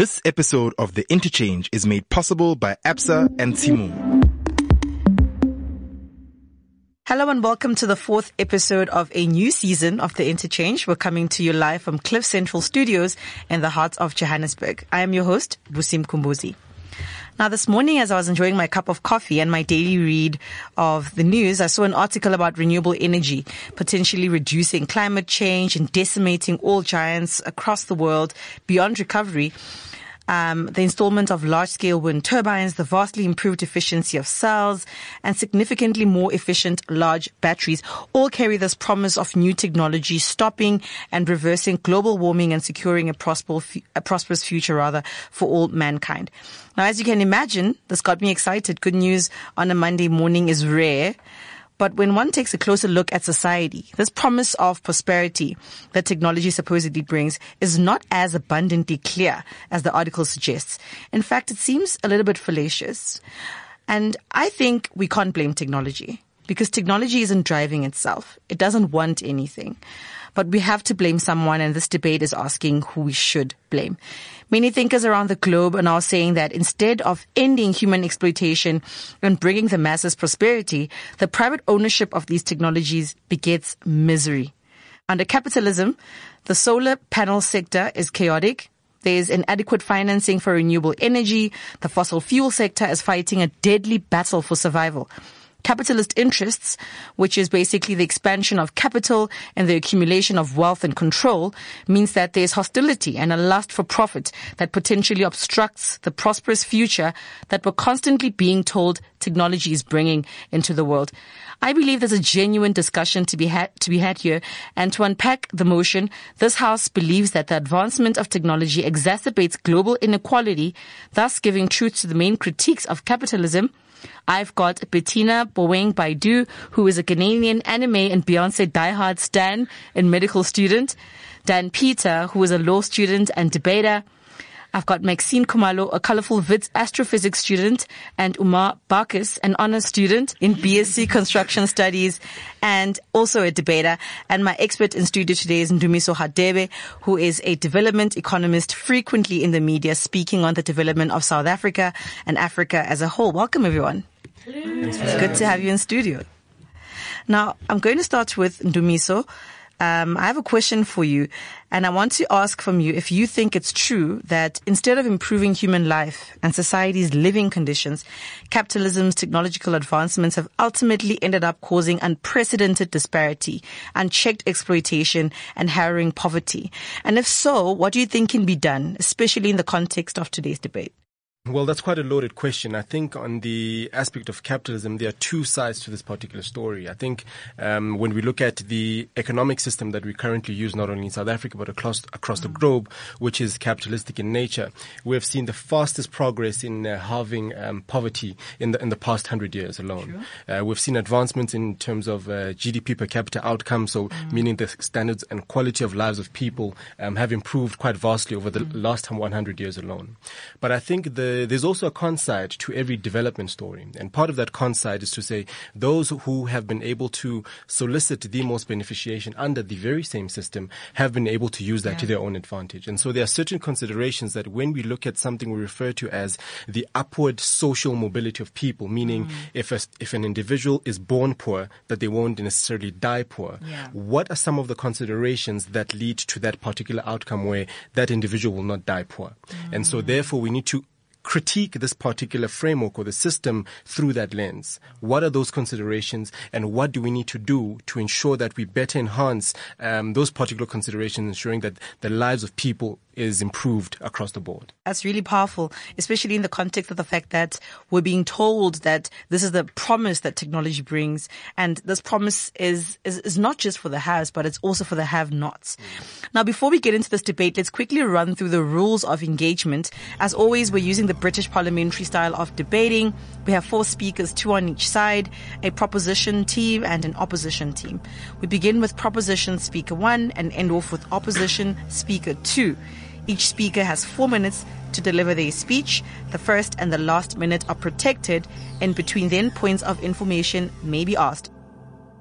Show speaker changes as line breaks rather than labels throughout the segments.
This episode of The Interchange is made possible by ABSA and Tshimong.
Hello and welcome to the fourth episode of a new season of The Interchange. We're coming to you live from Cliff Central Studios in the heart of Johannesburg. I am your host, Busi Mkhumbuzi. Now, this morning, as I was enjoying my cup of coffee and my daily read of the news, I saw an article about renewable energy potentially reducing climate change and decimating all giants across the world beyond recovery um, the installment of large-scale wind turbines, the vastly improved efficiency of cells, and significantly more efficient large batteries all carry this promise of new technology stopping and reversing global warming and securing a, a prosperous future rather for all mankind. Now, as you can imagine, this got me excited. Good news on a Monday morning is rare. But when one takes a closer look at society, this promise of prosperity that technology supposedly brings is not as abundantly clear as the article suggests. In fact, it seems a little bit fallacious. And I think we can't blame technology because technology isn't driving itself. It doesn't want anything. But we have to blame someone and this debate is asking who we should blame. Many thinkers around the globe are now saying that instead of ending human exploitation and bringing the masses prosperity, the private ownership of these technologies begets misery. Under capitalism, the solar panel sector is chaotic. There's inadequate financing for renewable energy. The fossil fuel sector is fighting a deadly battle for survival. Capitalist interests, which is basically the expansion of capital and the accumulation of wealth and control, means that there's hostility and a lust for profit that potentially obstructs the prosperous future that we're constantly being told technology is bringing into the world. I believe there's a genuine discussion to be had, to be had here. And to unpack the motion, this House believes that the advancement of technology exacerbates global inequality, thus giving truth to the main critiques of capitalism I've got Bettina Boeing Baidu, who is a Canadian anime and Beyonce diehard stan and medical student. Dan Peter, who is a law student and debater. I've got Maxine Kumalo, a colorful Wits astrophysics student, and Umar Barkis, an honor student in BSc construction studies and also a debater. And my expert in studio today is Ndumiso Hadebe, who is a development economist frequently in the media speaking on the development of South Africa and Africa as a whole. Welcome everyone. It's good to have you in studio. Now, I'm going to start with Ndumiso. Um, I have a question for you, and I want to ask from you if you think it's true that instead of improving human life and society's living conditions, capitalism's technological advancements have ultimately ended up causing unprecedented disparity, unchecked exploitation, and harrowing poverty. And if so, what do you think can be done, especially in the context of today's debate?
Well, that's quite a loaded question. I think on the aspect of capitalism, there are two sides to this particular story. I think um, when we look at the economic system that we currently use, not only in South Africa but across across mm-hmm. the mm. globe, which is capitalistic in nature, we have seen the fastest progress in uh, halving um, poverty in the in the past hundred years alone. Sure. Uh, we've seen advancements in terms of uh, GDP per capita outcomes, so mm. meaning the standards and quality of lives of people um, have improved quite vastly over the mm. last 100 years alone. But I think the there's also a con side to every development story. And part of that con side is to say those who have been able to solicit the most beneficiation under the very same system have been able to use that yeah. to their own advantage. And so there are certain considerations that when we look at something we refer to as the upward social mobility of people, meaning mm. if a, if an individual is born poor, that they won't necessarily die poor. Yeah. What are some of the considerations that lead to that particular outcome where that individual will not die poor? Mm. And so therefore we need to critique this particular framework or the system through that lens. What are those considerations and what do we need to do to ensure that we better enhance um, those particular considerations, ensuring that the lives of people is improved across the board.
That's really powerful, especially in the context of the fact that we're being told that this is the promise that technology brings. And this promise is, is, is not just for the haves, but it's also for the have nots. Mm. Now, before we get into this debate, let's quickly run through the rules of engagement. As always, we're using the British parliamentary style of debating. We have four speakers, two on each side, a proposition team and an opposition team. We begin with proposition speaker one and end off with opposition speaker two. Each speaker has four minutes to deliver their speech. The first and the last minute are protected, and between then points of information may be asked.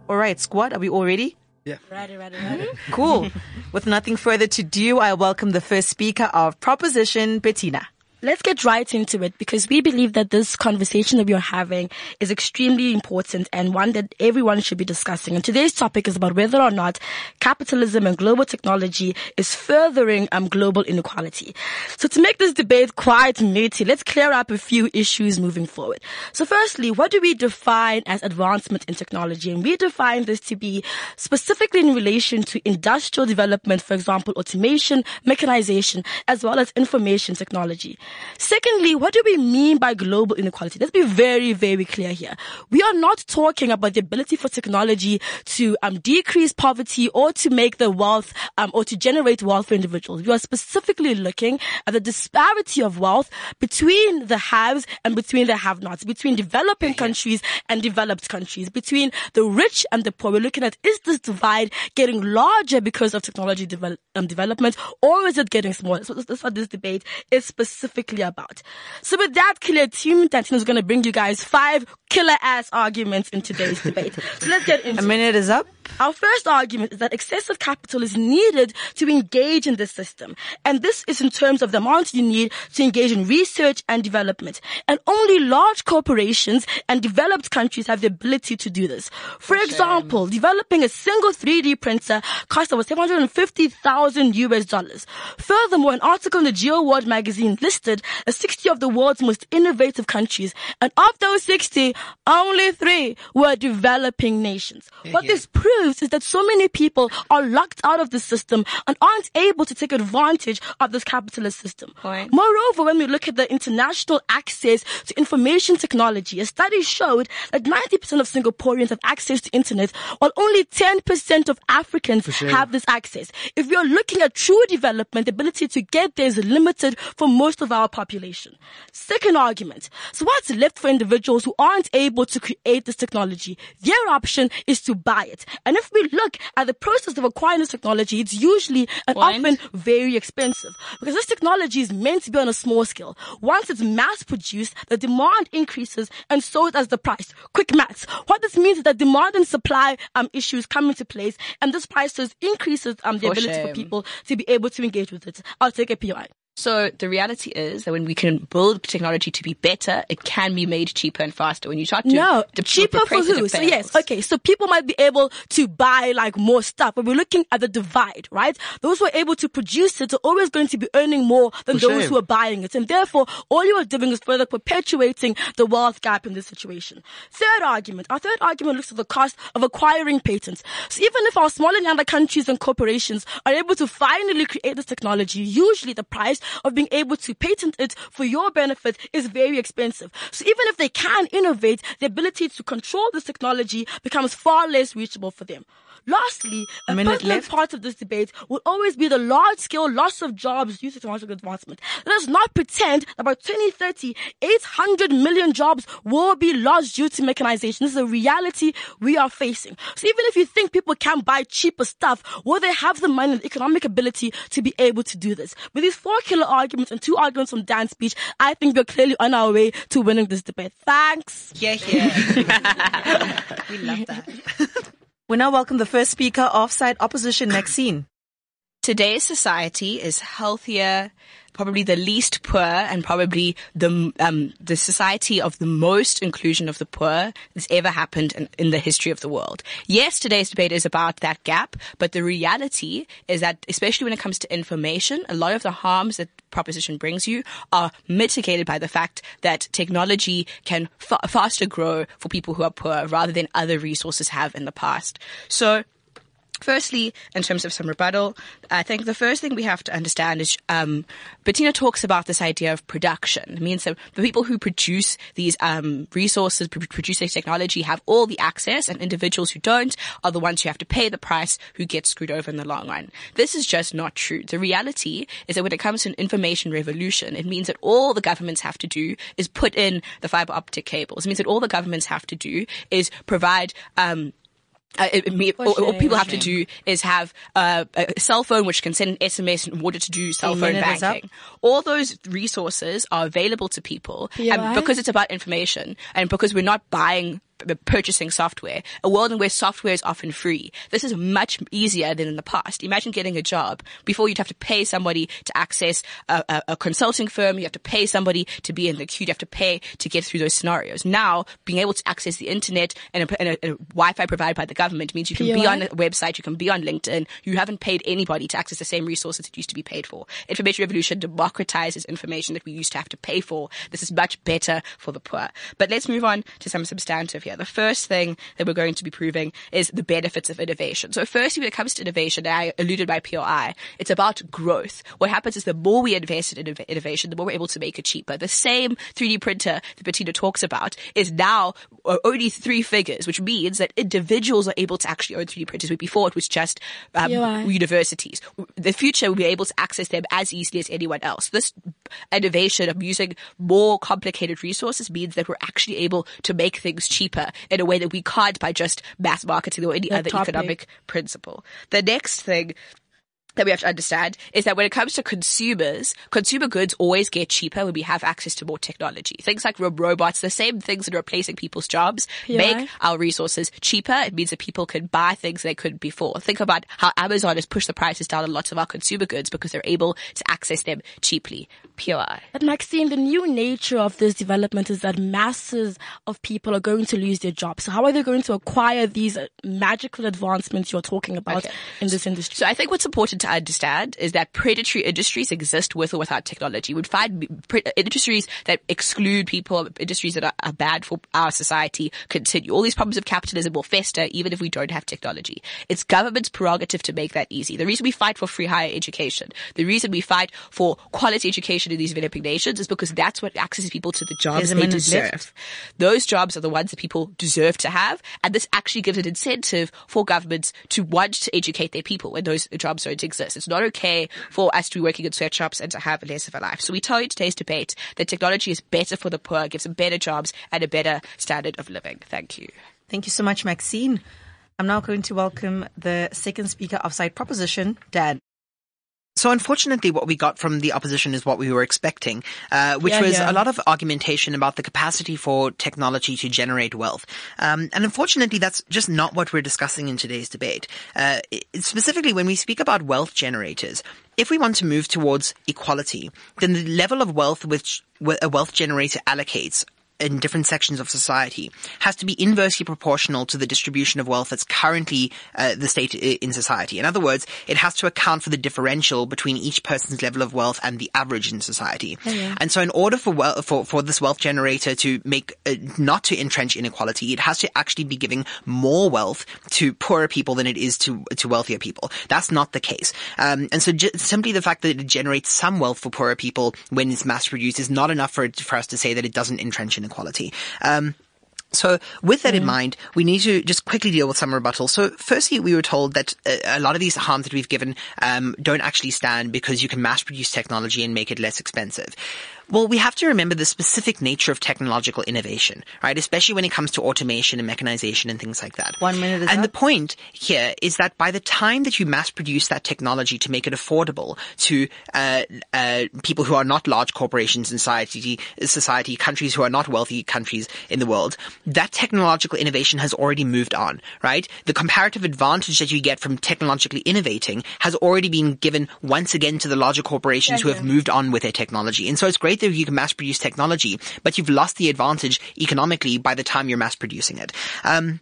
All right, squad, are we all ready?
Yeah.
Ready, ready, ready.
Cool. With nothing further to do, I welcome the first speaker of Proposition, Bettina.
Let's get right into it because we believe that this conversation that we are having is extremely important and one that everyone should be discussing. And today's topic is about whether or not capitalism and global technology is furthering um, global inequality. So to make this debate quite meaty, let's clear up a few issues moving forward. So firstly, what do we define as advancement in technology? And we define this to be specifically in relation to industrial development, for example, automation, mechanization, as well as information technology. Secondly, what do we mean by global inequality? Let's be very, very clear here. We are not talking about the ability for technology to um, decrease poverty or to make the wealth um, or to generate wealth for individuals. We are specifically looking at the disparity of wealth between the haves and between the have-nots, between developing countries and developed countries, between the rich and the poor. We're looking at is this divide getting larger because of technology develop, um, development or is it getting smaller? So that's what this debate is specifically about. So with that clear, Team Tantina is going to bring you guys five killer ass arguments in today's debate. So let's get into
A minute is up.
our first argument is that excessive capital is needed to engage in this system. And this is in terms of the amount you need to engage in research and development. And only large corporations and developed countries have the ability to do this. For example, developing a single 3D printer costs over 750,000 US dollars. Furthermore, an article in the CEOWORLD magazine listed as 60 of the world's most innovative countries. And of those 60, only three were developing nations. What this proves is that so many people are locked out of the system and aren't able to take advantage of this capitalist system.
Point.
Moreover, when we look at the international access to information technology, a study showed that 90% of Singaporeans have access to internet, while only 10% of Africans have this access. If we are looking at true development, the ability to get there is limited for most of our population. Second argument. So what's left for individuals who aren't able to create this technology? Their option is to buy it. And if we look at the process of acquiring this technology, it's usually and
Point.
often very expensive because this technology is meant to be on a small scale. Once it's mass produced, the demand increases and so does the price. Quick maths. What this means is that demand and supply um, issues come into place and this prices increases um, the
For
ability for people to be able to engage with it. I'll take a PI.
So the reality is that when we can build technology to be better, it can be made cheaper and faster. When you start to
No,
de-
cheaper for who? So yes, okay. So people might be able to buy like more stuff, but we're looking at the divide, right? Those who are able to produce it are always going to be earning more than
For
those
shame.
who are buying it, and therefore all you are doing is further perpetuating the wealth gap in this situation. Third argument. Our third argument looks at the cost of acquiring patents. So even if our smaller and younger countries and corporations are able to finally create this technology, usually the price of being able to patent it for your benefit is very expensive. So even if they can innovate, the ability to control this technology becomes far less reachable for them. Lastly, a
minute
pertinent
left.
part of this debate will always be the large scale loss of jobs due to technological advancement. Let us not pretend that by 2030, 800 million jobs will be lost due to mechanization. This is a reality we are facing. So even if you think people can buy cheaper stuff, will they have the money and the economic ability to be able to do this? With these four killer arguments and two arguments from Dan's speech, I think we're clearly on our way to winning this debate. Thanks.
Yeah, yeah. we love that. We now welcome the first speaker of Side Opposition, Maxine.
Today's society is healthier, probably the least poor, and probably the um, the society of the most inclusion of the poor that's ever happened in, in the history of the world. Yes, today's debate is about that gap, but the reality is that, especially when it comes to information, a lot of the harms that proposition brings you are mitigated by the fact that technology can fa- faster grow for people who are poor rather than other resources have in the past. So. Firstly, in terms of some rebuttal, I think the first thing we have to understand is um, Bettina talks about this idea of production. It means that the people who produce these um, resources, pr- produce this technology, have all the access, and individuals who don't are the ones who have to pay the price, who get screwed over in the long run. This is just not true. The reality is that when it comes to an information revolution, it means that all the governments have to do is put in the fiber optic cables. It means that all the governments have to do is provide. Um, uh, it, me- all, all people have to do is have uh, a cell phone which can send an SMS in order to do cell phone
minute is up.
banking. All those resources are available to people,
Yeah,
and
right.
because it's about information, and because we're not buying p- purchasing software, a world in where software is often free. This is much easier than in the past. Imagine getting a job. Before you'd have to pay somebody to access a, a, a consulting firm. You have to pay somebody to be in the queue. You have to pay to get through those scenarios. Now, being able to access the internet and a, and a, a Wi-Fi provided by the government means you can be on a website, you can be on LinkedIn. You haven't paid anybody to access the same resources it used to be paid for. Information revolution democratizes information that we used to have to pay for. This is much better for the poor. But let's move on to some substantive here. The first thing that we're going to be proving is the benefits of innovation. So firstly, when it comes to innovation, I alluded by POI, it's about growth. What happens is the more we invest in innovation, the more we're able to make it cheaper. The same 3D printer that Bettina talks about is now uh, only three figures, which means that individuals are able to actually own 3D printers. Where before it was just um, universities. The future will be able to access them as easily as anyone else. This innovation of using more complicated resources means that we're actually able to make things cheaper in a way that we can't by just mass marketing or any
The
other
topic.
economic principle. The next thing that we have to understand is that when it comes to consumers, consumer goods always get cheaper when we have access to more technology. Things like ro- robots, the same things that are replacing people's jobs,
POI.
make our resources cheaper. It means that people can buy things they couldn't before. Think about how Amazon has pushed the prices down on lots of our consumer goods because they're able to access them cheaply. POI.
But Maxine, the new nature of this development is that masses of people are going to lose their jobs. So how are they going to acquire these uh, magical advancements you're talking about
Okay.
in this industry?
So I think what's important to understand is that predatory industries exist with or without technology. We'd find industries that exclude people, industries that are, are bad for our society continue. All these problems of capitalism will fester even if we don't have technology. It's government's prerogative to make that easy. The reason we fight for free higher education, the reason we fight for quality education in these developing nations is because that's what accesses people to the jobs they deserve. Those jobs are the ones that people deserve to have. And this actually gives an incentive for governments to want to educate their people when those jobs don't exist. It's not okay for us to be working in sweatshops and to have less of a life. So we tell you today's debate that technology is better for the poor, gives them better jobs and a better standard of living. Thank you.
Thank you so much, Maxine. I'm now going to welcome the second speaker of Side Proposition, Dan.
So unfortunately, what we got from the opposition is what we were expecting, uh, which
Yeah,
was
yeah.
a lot of argumentation about the capacity for technology to generate wealth. Um, and unfortunately, that's just not what we're discussing in today's debate. Uh, specifically, when we speak about wealth generators, if we want to move towards equality, then the level of wealth which a wealth generator allocates in different sections of society has to be inversely proportional to the distribution of wealth that's currently uh, the state in society. In other words, it has to account for the differential between each person's level of wealth and the average in society. And so, in order for well, for for this wealth generator to make uh, not to entrench inequality, it has to actually be giving more wealth to poorer people than it is to to wealthier people. That's not the case. Um, and so, j- simply the fact that it generates some wealth for poorer people when it's mass produced is not enough for it, for us to say that it doesn't entrench inequality. Um, so with that in mind, we need to just quickly deal with some rebuttals. So firstly, we were told that uh, a lot of these harms that we've given um, don't actually stand because you can mass produce technology and make it less expensive. Well, we have to remember the specific nature of technological innovation, right? Especially when it comes to automation and mechanization and things like that.
One minute is
And
up.
the point here is that by the time that you mass produce that technology to make it affordable to uh, uh, people who are not large corporations in society, society, countries who are not wealthy countries in the world, that technological innovation has already moved on, right? The comparative advantage that you get from technologically innovating has already been given once again to the larger corporations who have moved on with their technology. And so it's great you can mass produce technology, but you've lost the advantage economically by the time you're mass producing it. Um,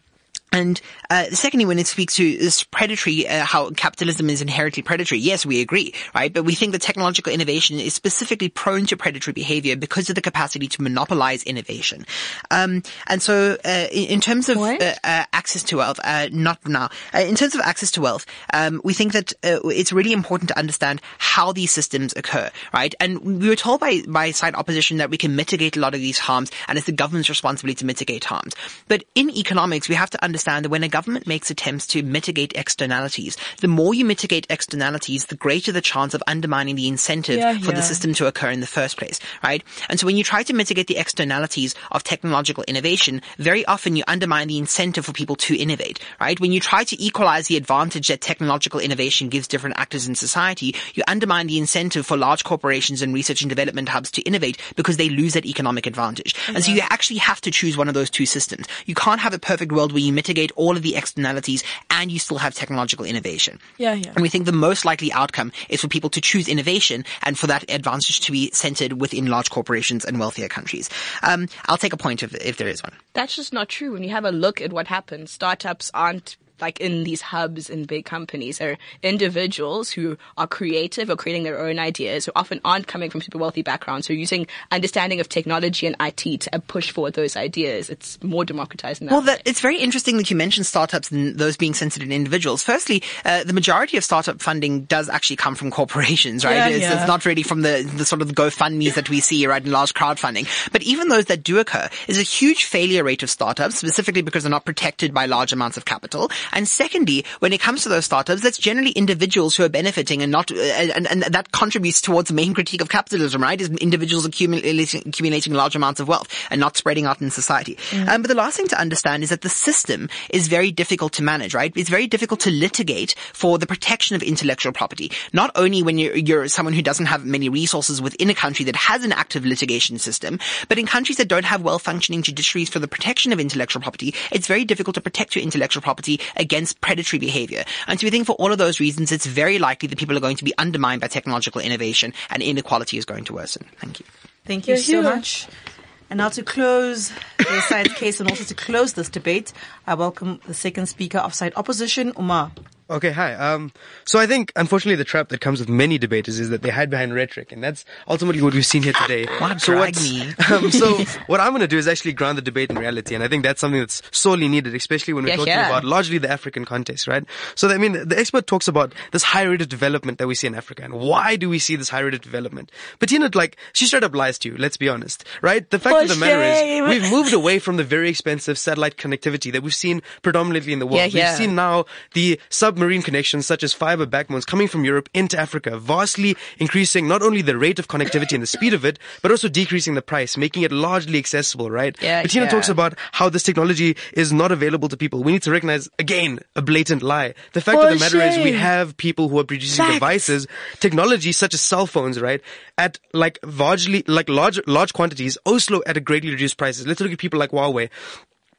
and uh, secondly, when it speaks to this predatory, uh, how capitalism is inherently predatory, yes, we agree, right? But we think that technological innovation is specifically prone to predatory behavior because of the capacity to monopolize innovation. Um, and so, uh, in, terms of uh, uh, access to wealth, uh, not now. Uh, in terms of access to wealth, um, we think that uh, it's really important to understand how these systems occur, right? And we were told by by side opposition that we can mitigate a lot of these harms, and it's the government's responsibility to mitigate harms. But in economics, we have to understand understand that when a government makes attempts to mitigate externalities, the more you mitigate externalities, the greater the chance of undermining the incentive
Yeah,
for the system to occur in the first place, right? And so when you try to mitigate the externalities of technological innovation, very often you undermine the incentive for people to innovate, right? When you try to equalize the advantage that technological innovation gives different actors in society, you undermine the incentive for large corporations and research and development hubs to innovate because they lose that economic advantage. And so you actually have to choose one of those two systems. You can't have a perfect world where you mitigate all of the externalities and you still have technological innovation.
Yeah, yeah.
And we think the most likely outcome is for people to choose innovation and for that advantage to be centered within large corporations and wealthier countries. Um, I'll take a point if, if there is one.
That's just not true. When you have a look at what happens, startups aren't like in these hubs in big companies. They're individuals who are creative or creating their own ideas who often aren't coming from super wealthy backgrounds who are using understanding of technology and IT to push forward those ideas. It's more democratized than that.
Well, that, it's very interesting that you mentioned startups and those being centered in individuals. Firstly, uh, the majority of startup funding does actually come from corporations, right?
Yeah,
it's,
yeah.
it's not really from the, the sort of GoFundMe's that we see, right, in large crowdfunding. But even those that do occur, is a huge failure rate of startups, specifically because they're not protected by large amounts of capital. And secondly, when it comes to those startups, that's generally individuals who are benefiting and not, uh, and, and that contributes towards the main critique of capitalism, right? Is individuals accumulating, accumulating large amounts of wealth and not spreading out in society. Um, but the last thing to understand is that the system is very difficult to manage, right? It's very difficult to litigate for the protection of intellectual property. Not only when you're, you're someone who doesn't have many resources within a country that has an active litigation system, but in countries that don't have well-functioning judiciaries for the protection of intellectual property, it's very difficult to protect your intellectual property against predatory behavior. And so we think for all of those reasons, it's very likely that people are going to be undermined by technological innovation and inequality is going to worsen. Thank you.
Thank you
Yeah,
so
yeah.
much. And now to close the side case and also to close this debate, I welcome the second speaker of side opposition, Umar.
Okay, hi. Um, so I think, unfortunately, the trap that comes with many debaters is that they hide behind rhetoric, and that's ultimately what we've seen here today.
What
so
drag me?
Um, so what I'm going to do is actually ground the debate in reality, and I think that's something that's sorely needed, especially when we're
Yeah,
talking
yeah.
about largely the African context, right? So I mean, the expert talks about this high rate of development that we see in Africa, and why do we see this high rate of development? But you know, like she straight up lies to you. Let's be honest, right? The fact
For
of the matter is, we've moved away from the very expensive satellite connectivity that we've seen predominantly in the world.
Yeah,
We've seen now the submarine connections such as fiber backbones coming from Europe into Africa, vastly increasing not only the rate of connectivity and the speed of it, but also decreasing the price, making it largely accessible, right?
Yeah,
Bettina
yeah.
talks about how this technology is not available to people. We need to recognize, again, a blatant lie. The fact
For
of the matter is we have people who are producing
Facts.
devices, technology such as cell phones, right? At like largely, like large, large quantities, Oslo at a greatly reduced prices. Let's look at people like Huawei.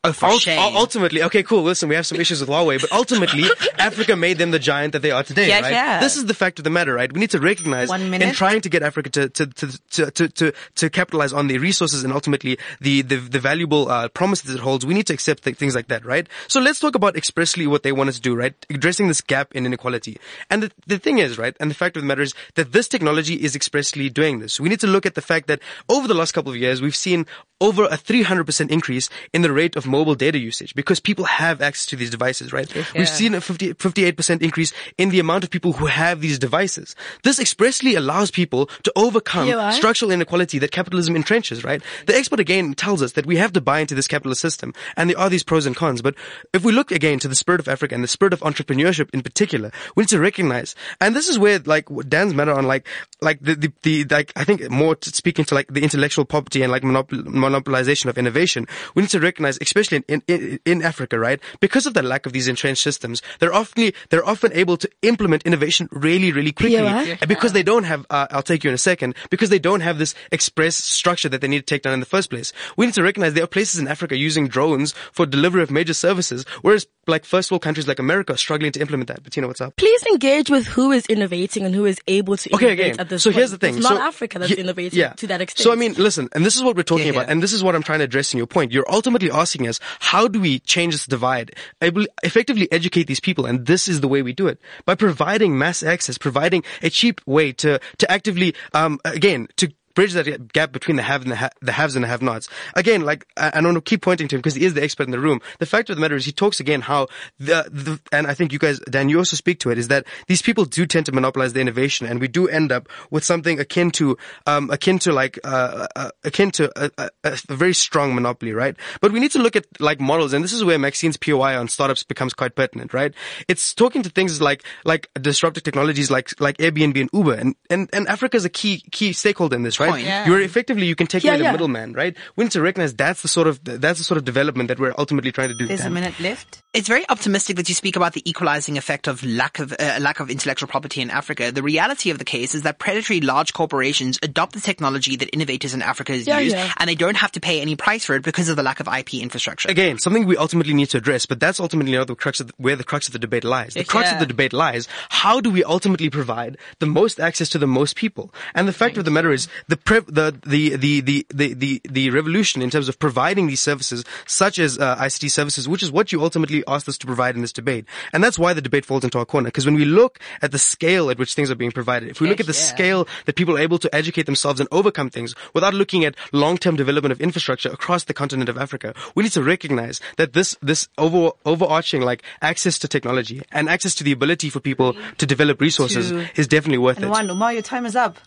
Oh, for
Ult-
shame.
ul- ultimately, okay, cool. Listen, we have some issues with Huawei, but ultimately, Africa made them the giant that they are today,
Yeah,
right?
yeah.
This is the fact of the matter, right? We need to recognize in trying to get Africa to to to to to, to, to capitalize on the resources and ultimately the the, the valuable uh, promises it holds. We need to accept th- things like that, right? So let's talk about expressly what they want us to do, right? Addressing this gap in inequality. And the the thing is, right? And the fact of the matter is that this technology is expressly doing this. We need to look at the fact that over the last couple of years, we've seen over a 300% increase in the rate of mobile data usage because people have access to these devices, right? We've seen a 50, 58% increase in the amount of people who have these devices. This expressly allows people to overcome
Yeah,
structural inequality that capitalism entrenches, right? The expert again tells us that we have to buy into this capitalist system and there are these pros and cons. But if we look again to the spirit of Africa and the spirit of entrepreneurship in particular, we need to recognize, and this is where like Dan's matter on like, like the, the, the like, I think more speaking to like the intellectual property and like monop- monopolization of innovation, we need to recognize, especially in, in, in Africa, right? Because of the lack of these entrenched systems, they're often, they're often able to implement innovation really, really quickly.
Yeah, right.
Because they don't have, uh, I'll take you in a second, because they don't have this express structure that they need to take down in the first place. We need to recognize there are places in Africa using drones for delivery of major services, whereas like first world countries like America are struggling to implement that. But you know what's up?
Please engage with who is innovating and who is able to
Okay,
innovate
again.
at this
so
point.
here's the thing.
It's not
so,
Africa that's
Ye-
innovating
yeah.
to that extent.
So I mean, listen, and this is what we're talking
Yeah,
about,
yeah.
And this is what I'm trying to address in your point. You're ultimately asking us, how do we change this divide? Effectively educate these people, and this is the way we do it by providing mass access, providing a cheap way to to actively, um, again, to bridge that gap between the have and the, ha- the haves and the have-nots. Again, like I, I don't keep pointing to him because he is the expert in the room. The fact of the matter is, he talks again how the, the and I think you guys, Dan, you also speak to it, is that these people do tend to monopolize the innovation, and we do end up with something akin to um, akin to like uh, uh, akin to a, a, a very strong monopoly, right? But we need to look at like models, and this is where Maxine's POI on startups becomes quite pertinent, right? It's talking to things like like disruptive technologies like like Airbnb and Uber, and and, and Africa is a key key stakeholder in this, right?
Point. Yeah.
You're effectively you can take
Yeah,
away the
yeah.
middleman, right? We need to recognize that's the sort of that's the sort of development that we're ultimately trying to do.
There's a minute left.
It's very optimistic that you speak about the equalizing effect of lack of uh, lack of intellectual property in Africa. The reality of the case is that predatory large corporations adopt the technology that innovators in Africa use, and they don't have to pay any price for it because of the lack of IP infrastructure.
again, something we ultimately need to address, but that's ultimately not the crux of the, where the crux of the debate lies. The crux of the debate lies, how do we ultimately provide the most access to the most people? And the fact of the matter is, the, the, the, the, the, the, the, the revolution in terms of providing these services, such as uh, ICT services, which is what you ultimately asked us to provide in this debate. And that's why the debate falls into our corner, because when we look at the scale at which things are being provided, if we look at the scale that people are able to educate themselves and overcome things without looking at long-term development of infrastructure across the continent of Africa, we need to recognize that this, this over, overarching like access to technology and access to the ability for people to develop resources
To-
is definitely worth
And
it.
one, Umar, your time is up.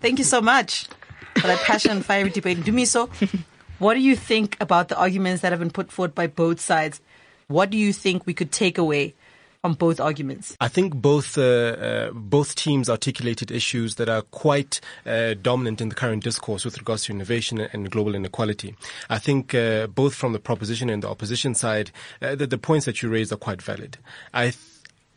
Thank you so much for that passion, fiery debate. Dumiso, what do you think about the arguments that have been put forward by both sides? What do you think we could take away from both arguments?
I think both uh, uh, both teams articulated issues that are quite uh, dominant in the current discourse with regards to innovation and global inequality. I think uh, both from the proposition and the opposition side, uh, the, the points that you raised are quite valid. I. Th-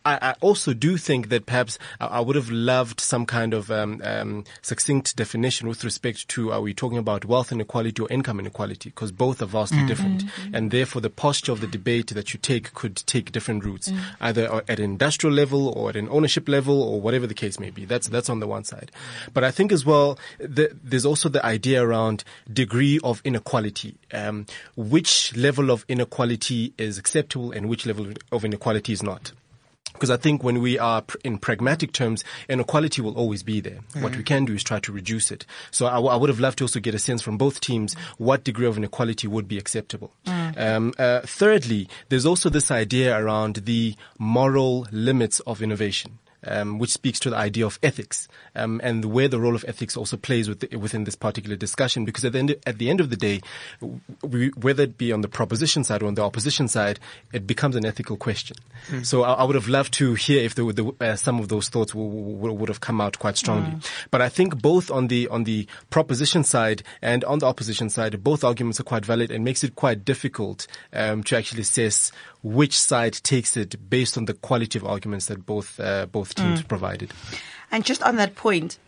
I, I also do think that perhaps I, I would have loved some kind of um, um, succinct definition with respect to are we talking about wealth inequality or income inequality? Because both are vastly different, and therefore the posture of the debate that you take could take different routes, either at an industrial level or at an ownership level or whatever the case may be. That's that's on the one side, but I think as well the, there's also the idea around degree of inequality, um, which level of inequality is acceptable and which level of inequality is not. Because I think when we are pr- in pragmatic terms, inequality will always be there. What we can do is try to reduce it. So I, w- I would have loved to also get a sense from both teams what degree of inequality would be acceptable. Um, uh, thirdly, there's also this idea around the moral limits of innovation. Um, which speaks to the idea of ethics um, and where the role of ethics also plays with the, within this particular discussion. Because at the end at the end of the day, we, whether it be on the proposition side or on the opposition side, it becomes an ethical question. So I, I would have loved to hear if the, the, uh, some of those thoughts w- w- would have come out quite strongly. But I think both on the on the proposition side and on the opposition side, both arguments are quite valid and makes it quite difficult um, to actually assess which side takes it based on the quality of arguments that both uh, both teams provided.
And just on that point,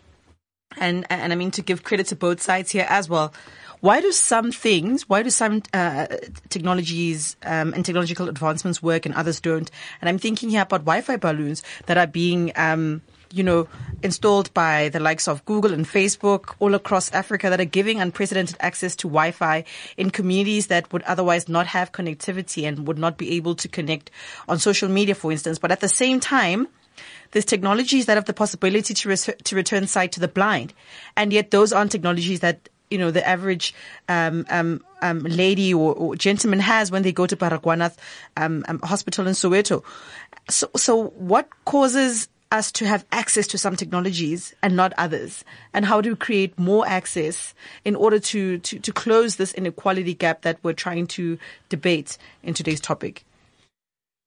and and I mean to give credit to both sides here as well. Why do some things, why do some uh, technologies um, and technological advancements work and others don't? And I'm thinking here about Wi-Fi balloons that are being, um, you know, installed by the likes of Google and Facebook all across Africa that are giving unprecedented access to Wi-Fi in communities that would otherwise not have connectivity and would not be able to connect on social media, for instance. But at the same time, there's technologies that have the possibility to, res- to return sight to the blind. And yet those aren't technologies that, you know, the average, um, um, um, lady or, or gentleman has when they go to Baragwanath, um, um, hospital in Soweto. So, so what causes us to have access to some technologies and not others? And how do we create more access in order to, to, to close this inequality gap that we're trying to debate in today's topic?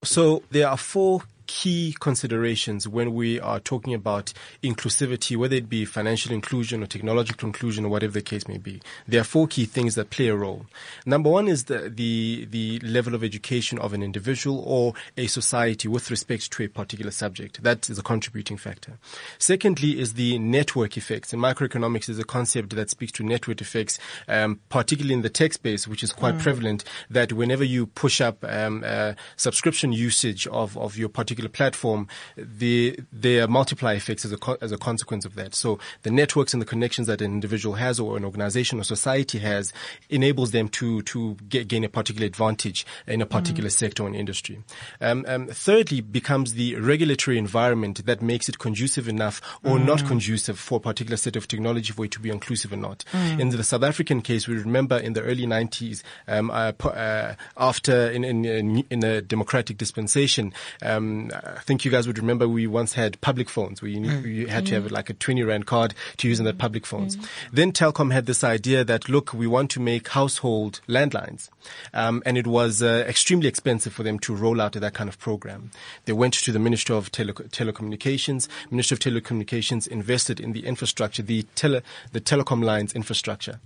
So there are four key considerations when we are talking about inclusivity, whether it be financial inclusion or technological inclusion or whatever the case may be. There are four key things that play a role. Number one is the, the, the level of education of an individual or a society with respect to a particular subject. That is a contributing factor. Secondly is the network effects. And microeconomics is a concept that speaks to network effects, um, particularly in the tech space, which is quite prevalent, that whenever you push up um, uh, subscription usage of, of your particular particular platform, the, there are multiplier effects as a, co- as a consequence of that. So the networks and the connections that an individual has or an organization or society has enables them to, to get, gain a particular advantage in a particular sector or industry. Um, um, thirdly becomes the regulatory environment that makes it conducive enough or not conducive for a particular set of technology for it to be inclusive or not. In the South African case, we remember in the early 90s, um, uh, uh, after in, in, in, in a democratic dispensation, um, I think you guys would remember we once had public phones where you, need, you had to have like a 20 rand card to use in the public phones. Then Telkom had this idea that, look, we want to make household landlines. Um, and it was uh, extremely expensive for them to roll out that kind of program. They went to the Ministry of Tele- Telecommunications. Ministry of Telecommunications invested in the infrastructure, the tele- the telecom lines infrastructure,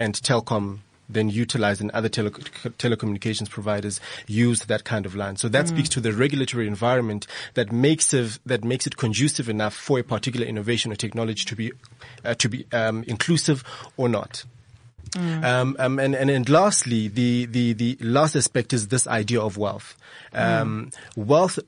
and Telkom then utilized and other tele- telecommunications providers use that kind of land. So that speaks to the regulatory environment that makes it, that makes it conducive enough for a particular innovation or technology to be uh, to be um, inclusive or not. Um, um, and, and, and lastly, the, the, the last aspect is this idea of wealth. Um, Wealth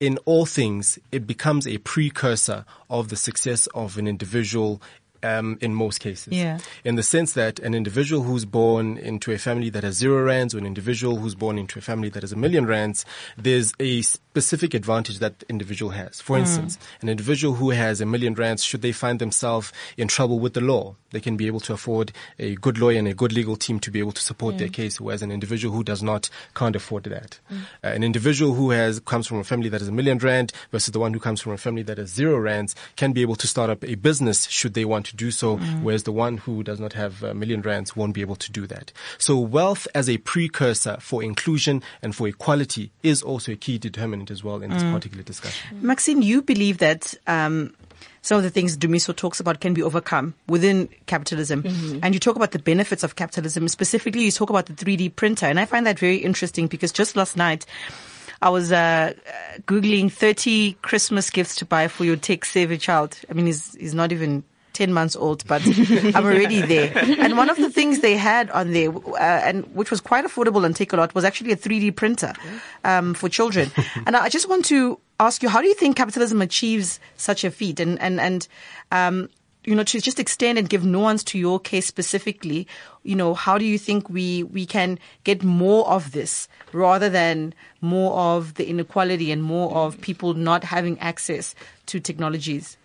in all things, it becomes a precursor of the success of an individual um, in most cases.
Yeah.
In the sense that an individual who's born into a family that has zero rands or an individual who's born into a family that has a million rands, there's a specific advantage that individual has. For hmm. instance, an individual who has a million rands, should they find themselves in trouble with the law, they can be able to afford a good lawyer and a good legal team to be able to support their case, whereas an individual who does not can't afford that. Hmm. Uh, an individual who has comes from a family that has a million rand versus the one who comes from a family that has zero rands can be able to start up a business should they want to do so, hmm. whereas the one who does not have a million rands won't be able to do that. So wealth as a precursor for inclusion and for equality is also a key determinant as well in this particular discussion.
Maxine, you believe that um, some of the things Dumiso talks about can be overcome within capitalism. And you talk about the benefits of capitalism. Specifically, you talk about the 3D printer. And I find that very interesting because just last night, I was uh, uh, Googling 30 Christmas gifts to buy for your tech savvy child. I mean, he's, he's not even 10 months old, but I'm already there. And one of the things they had on there, uh, and which was quite affordable and take a lot, was actually a 3D printer um, for children. and I just want to ask you, how do you think capitalism achieves such a feat? And, and, and, um, you know, to just extend and give nuance to your case specifically, you know, how do you think we, we can get more of this rather than more of the inequality and more of people not having access to technologies?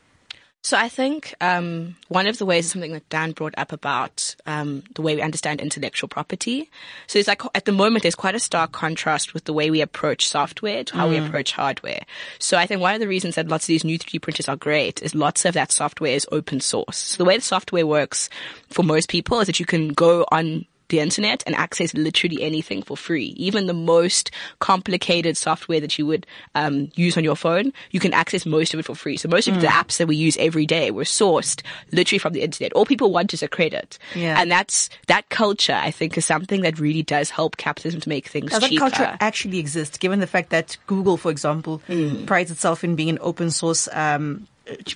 So I think um, one of the ways is something that Dan brought up about um, the way we understand intellectual property. So it's like at the moment there's quite a stark contrast with the way we approach software to how we approach hardware. So I think one of the reasons that lots of these new 3D printers are great is lots of that software is open source. So the way the software works for most people is that you can go on the internet and access literally anything for free. Even the most complicated software that you would um, use on your phone, you can access most of it for free. So most of the apps that we use every day were sourced literally from the internet. All people want is a credit.
Yeah.
And that's, that culture, I think, is something that really does help capitalism to make things
Now, that
cheaper.
culture actually exists, given the fact that Google, for example, prides itself in being an open source, um,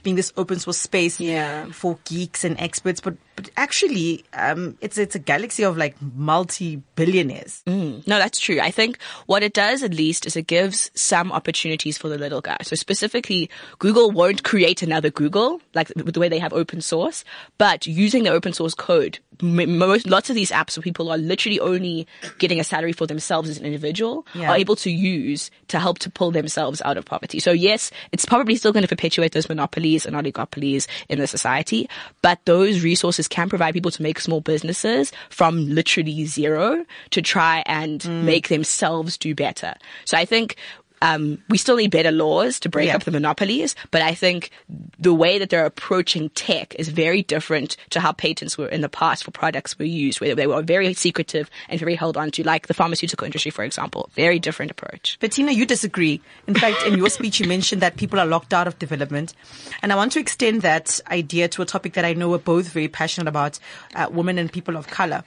being this open source space
Yeah.
for geeks and experts, but but actually, um, it's it's a galaxy of like multi billionaires.
No, that's true. I think what it does at least is it gives some opportunities for the little guy. So specifically, Google won't create another Google, like with the way they have open source, but using the open source code, most, lots of these apps where people are literally only getting a salary for themselves as an individual
Yeah.
are able to use to help to pull themselves out of poverty. So yes, it's probably still going to perpetuate those monopolies and oligopolies in the society, but those resources can provide people to make small businesses from literally zero to try and mm. make themselves do better. So I think um, we still need better laws to break
Yeah.
up the monopolies, but I think the way that they're approaching tech is very different to how patents were in the past for products were used, where they were very secretive and very held on to, like the pharmaceutical industry, for example. Very different approach.
Bettina, you disagree. In fact, in your speech, you mentioned that people are locked out of development. And I want to extend that idea to a topic that I know we're both very passionate about, uh, women and people of color.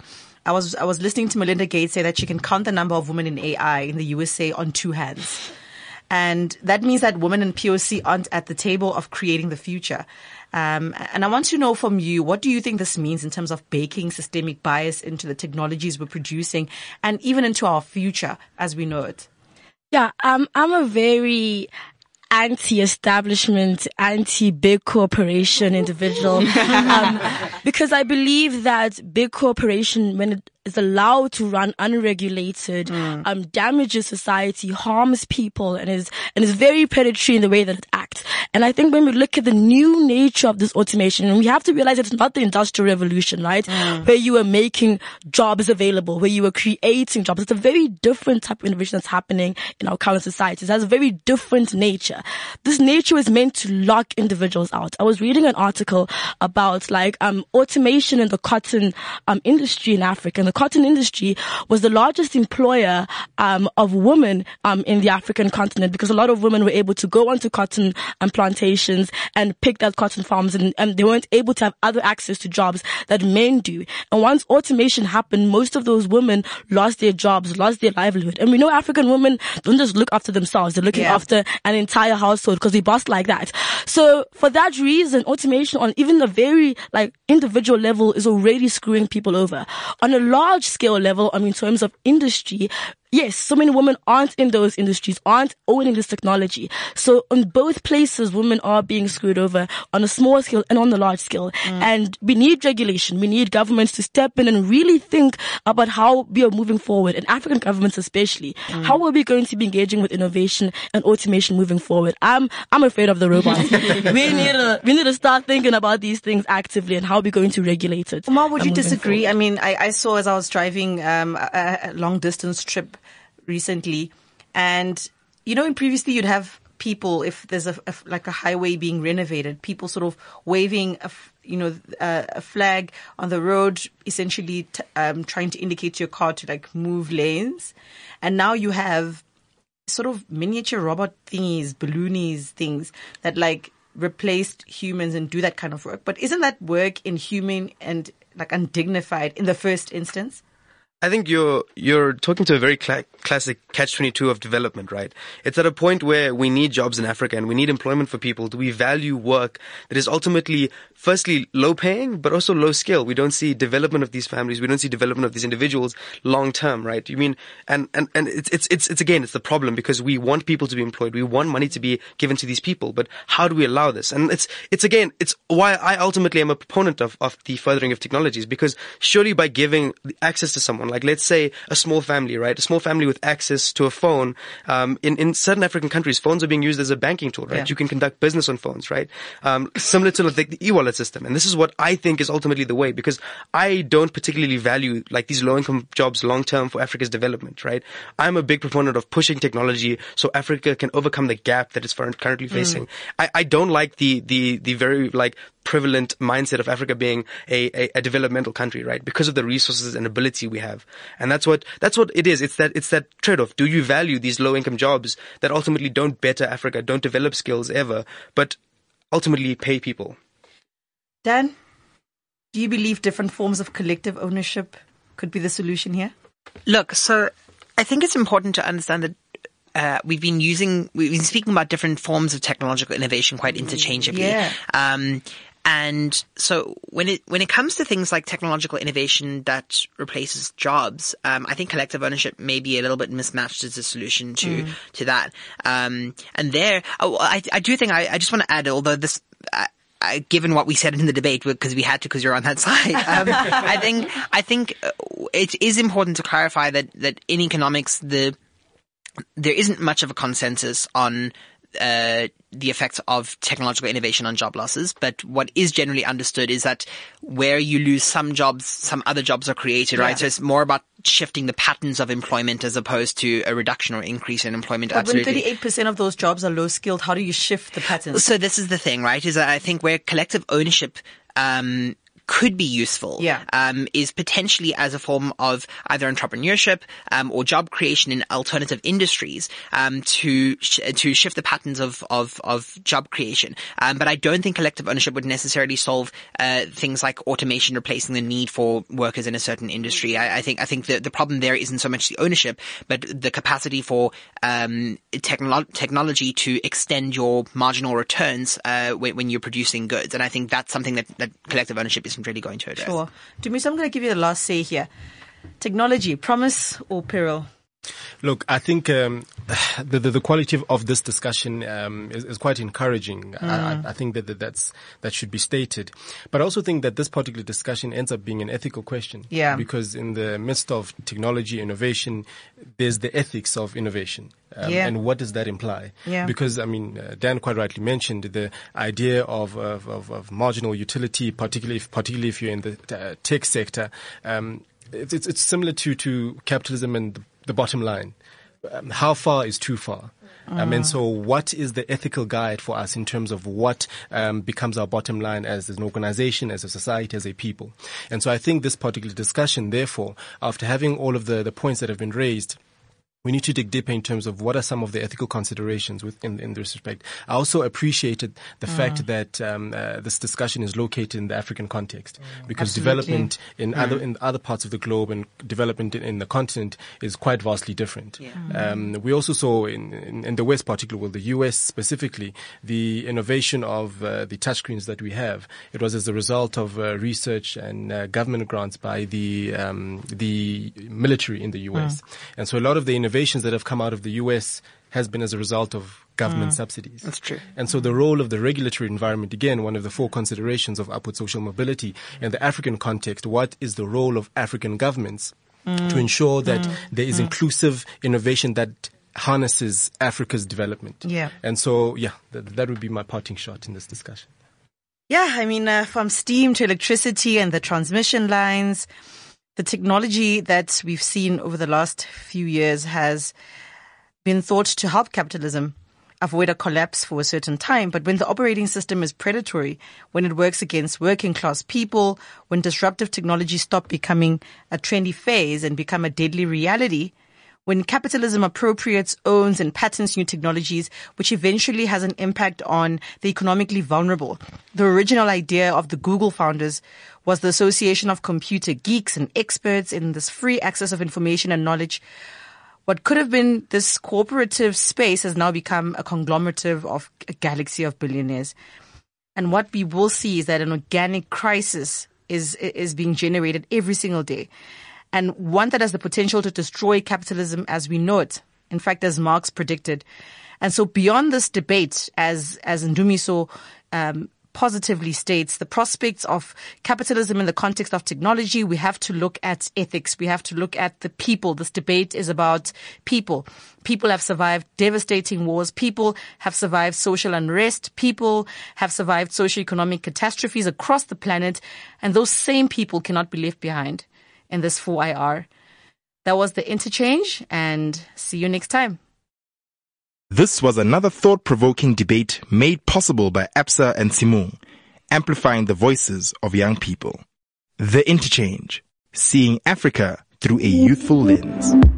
I was, I was listening to Melinda Gates say that she can count the number of women in AI in the USA on two hands. And that means that women in POC aren't at the table of creating the future. Um, and I want to know from you, what do you think this means in terms of baking systemic bias into the technologies we're producing and even into our future as we know it?
Yeah, um, I'm a very anti-establishment, anti-big corporation individual, um, because I believe that big corporation, when it is allowed to run unregulated, mm. um, damages society, harms people, and is and is very predatory in the way that it acts. And I think when we look at the new nature of this automation, and we have to realize it's not the industrial revolution, right? Mm. Where you were making jobs available, where you were creating jobs. It's a very different type of innovation that's happening in our current society. It has a very different nature. This nature is meant to lock individuals out. I was reading an article about like um automation in the cotton um industry in Africa and the cotton industry was the largest employer um, of women um, in the African continent because a lot of women were able to go onto cotton and plantations and pick that cotton farms and, and they weren't able to have other access to jobs that men do. And once automation happened, most of those women lost their jobs, lost their livelihood. And we know African women don't just look after themselves, they're looking yeah. after an entire household because we boss like that. So for that reason, automation on even a very like individual level is already screwing people over. On a large scale level, I mean, in terms of industry, yes, so many women aren't in those industries, aren't owning this technology. So on both places, women are being screwed over on a small scale and on the large scale. Mm. And we need regulation. We need governments to step in and really think about how we are moving forward and African governments especially. Mm. How are we going to be engaging with innovation and automation moving forward? I'm, I'm afraid of the robots. we need to, we need to start thinking about these things actively and how we're going to regulate it.
Omar, would you disagree? Forward. I mean, I, I, saw as I was driving, um, a, a long distance trip recently. And, you know, in previously you'd have people, if there's a, a like a highway being renovated, people sort of waving a, you know, a, a flag on the road, essentially t- um, trying to indicate to your car to like move lanes. And now you have sort of miniature robot thingies, balloonies, things that like replaced humans and do that kind of work. But isn't that work inhuman and like undignified in the first instance?
I think you're you're talking to a very cl- classic catch-22 of development, right? It's at a point where we need jobs in Africa and we need employment for people. Do we value work that is ultimately, firstly, low paying, but also low skill? We don't see development of these families. We don't see development of these individuals long term, right? You mean, and, and, and it's, it's, it's, it's again, it's the problem because we want people to be employed. We want money to be given to these people, but how do we allow this? And it's, it's again, it's why I ultimately am a proponent of, of the furthering of technologies because surely by giving access to someone, let's say a small family, right? A small family with access to a phone. Um, in, in certain African countries, phones are being used as a banking tool, right? Yeah. You can conduct business on phones, right? Um, similar to like the e-wallet system. And this is what I think is ultimately the way because I don't particularly value like these low income jobs long term for Africa's development, right? I'm a big proponent of pushing technology so Africa can overcome the gap that it's currently facing. Mm. I, I don't like the, the, the very like prevalent mindset of Africa being a, a, a, developmental country, right? Because of the resources and ability we have. And that's what, that's what it is. It's that, it's that trade-off. Do you value these low income jobs that ultimately don't better Africa, don't develop skills ever, but ultimately pay people?
Dan, do you believe different forms of collective ownership could be the solution here?
Look, so I think it's important to understand that uh, we've been using, we've been speaking about different forms of technological innovation quite interchangeably.
Yeah. Um,
and so when it when it comes to things like technological innovation that replaces jobs, um, I think collective ownership may be a little bit mismatched as a solution to mm. to that. Um, and there, oh, I, I do think I, I just want to add, although this. I, I, given what we said in the debate, because we had to, because you're on that side, um, I think I think uh, it is important to clarify that that in economics, the there isn't much of a consensus on uh, the effects of technological innovation on job losses, but what is generally understood is that where you lose some jobs, some other jobs are created, yeah. right? So it's more about shifting the patterns of employment as opposed to a reduction or increase in employment.
But
absolutely.
when 38% of those jobs are low skilled, how do you shift the patterns?
So this is the thing, right? Is that I think where collective ownership um, could be useful
yeah.
um, is potentially as a form of either entrepreneurship um, or job creation in alternative industries um, to sh- to shift the patterns of of, of job creation. Um, but I don't think collective ownership would necessarily solve uh, things like automation replacing the need for workers in a certain industry. I, I think I think the the problem there isn't so much the ownership, but the capacity for um, technolo- technology to extend your marginal returns uh, when, when, you're producing goods. And I think that's something that, that collective ownership is isn't really going to address.
Sure. Ndumiso, I'm going to give you the last say here. Technology, promise or peril?
Look, I think um, the, the, the quality of, this discussion um, is, is, quite encouraging. Mm. I, I, think that, that that's that should be stated, but I also think that this particular discussion ends up being an ethical question.
Yeah.
Because in the midst of technology innovation, there's the ethics of innovation. Um, yeah. And what does that imply?
Yeah.
Because I mean, uh, Dan quite rightly mentioned the idea of of, of, of marginal utility, particularly if, particularly if you're in the uh, tech sector. Um, it's, it's, it's similar to to capitalism and the the bottom line. Um, how far is too far? Mm. Um, and so what is the ethical guide for us in terms of what um, becomes our bottom line as an organization, as a society, as a people? And so I think this particular discussion, therefore, after having all of the, the points that have been raised, we need to dig deeper in terms of what are some of the ethical considerations within in this respect. I also appreciated the mm. fact that um, uh, this discussion is located in the African context mm. because Absolutely. development in mm. other in other parts of the globe and development in, in the continent is quite vastly different. Yeah. Um, we also saw in, in, in, the West, particularly, well, the US specifically, the innovation of uh, the touchscreens that we have. It was as a result of uh, research and uh, government grants by the um, the military in the US, mm. and so a lot of the innovation innovations that have come out of the US has been as a result of government mm, subsidies.
That's true.
And so the role of the regulatory environment, again, one of the four considerations of upward social mobility in the African context, what is the role of African governments mm, to ensure that mm, there is mm. inclusive innovation that harnesses Africa's development?
Yeah.
And so, yeah, that, that would be my parting shot in this discussion.
Yeah, I mean, uh, from steam to electricity and the transmission lines, the technology that we've seen over the last few years has been thought to help capitalism avoid a collapse for a certain time. But when the operating system is predatory, when it works against working class people, when disruptive technologies stop becoming a trendy phase and become a deadly reality, when capitalism appropriates, owns, and patents new technologies, which eventually has an impact on the economically vulnerable. The original idea of the Google founders was the association of computer geeks and experts in this free access of information and knowledge. What could have been this cooperative space has now become a conglomerative of a galaxy of billionaires. And what we will see is that an organic crisis is, is being generated every single day and one that has the potential to destroy capitalism as we know it. In fact, as Marx predicted. And so beyond this debate, as, as Ndumiso, um, positively states the prospects of capitalism in the context of technology, we have to look at ethics. We have to look at the people. This debate is about people. People have survived devastating wars. People have survived social unrest. People have survived socio-economic catastrophes across the planet. And those same people cannot be left behind in this 4IR. That was the interchange and see you next time.
This was another thought-provoking debate made possible by Absa and Tshimong, amplifying the voices of young people. The Interchange, seeing Africa through a youthful lens.